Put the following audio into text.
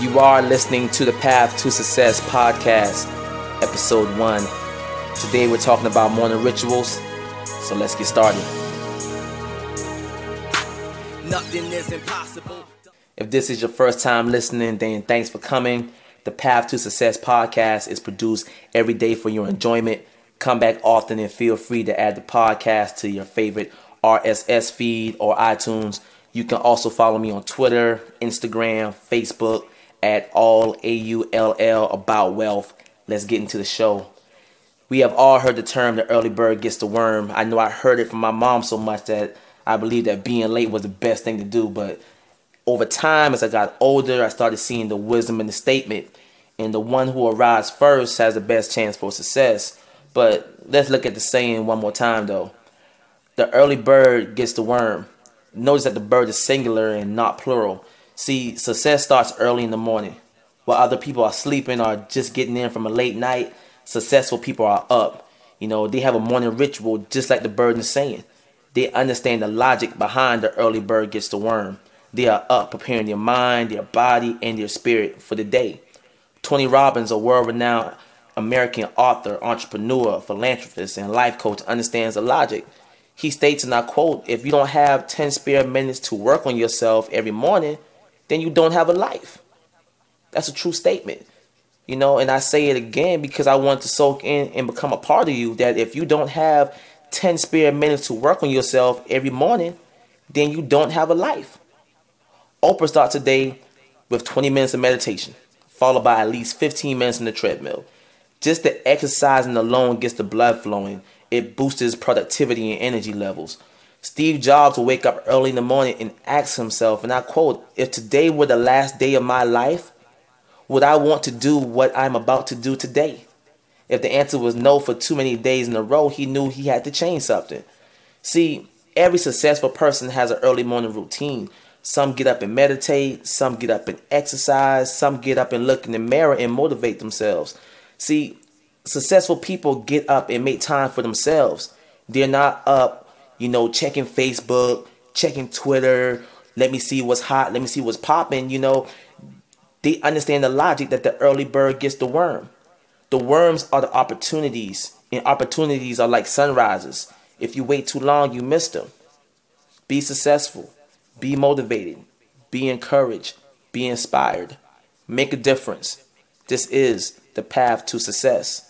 You are listening to the Path to Success podcast, episode one. Today we're talking about morning rituals, so let's get started. Nothing is impossible. If this is your first time listening, then thanks for coming. The Path to Success podcast is produced every day for your enjoyment. Come back often and feel free to add the podcast to your favorite RSS feed or iTunes. You can also follow me on Twitter, Instagram, Facebook at all A U L L about wealth. Let's get into the show. We have all heard the term the early bird gets the worm. I know I heard it from my mom so much that I believe that being late was the best thing to do, but over time as I got older, I started seeing the wisdom in the statement. And the one who arrives first has the best chance for success. But let's look at the saying one more time though. The early bird gets the worm. Notice that the bird is singular and not plural. See, success starts early in the morning. While other people are sleeping or just getting in from a late night, successful people are up. You know, they have a morning ritual just like the bird is saying. They understand the logic behind the early bird gets the worm. They are up preparing their mind, their body, and their spirit for the day. Tony Robbins, a world renowned American author, entrepreneur, philanthropist, and life coach, understands the logic. He states, and I quote, if you don't have 10 spare minutes to work on yourself every morning, then you don't have a life. That's a true statement. You know, and I say it again because I want to soak in and become a part of you that if you don't have 10 spare minutes to work on yourself every morning, then you don't have a life. Oprah starts a day with 20 minutes of meditation, followed by at least 15 minutes on the treadmill. Just the exercising alone gets the blood flowing. It boosts productivity and energy levels. Steve Jobs will wake up early in the morning and ask himself, and I quote, If today were the last day of my life, would I want to do what I'm about to do today? If the answer was no for too many days in a row, he knew he had to change something. See, every successful person has an early morning routine. Some get up and meditate, some get up and exercise, some get up and look in the mirror and motivate themselves. See, successful people get up and make time for themselves. They're not up you know, checking Facebook, checking Twitter, let me see what's hot, let me see what's popping, you know. They understand the logic that the early bird gets the worm. The worms are the opportunities, and opportunities are like sunrises. If you wait too long, you miss them. Be successful, be motivated, be encouraged, be inspired, make a difference. This is the path to success.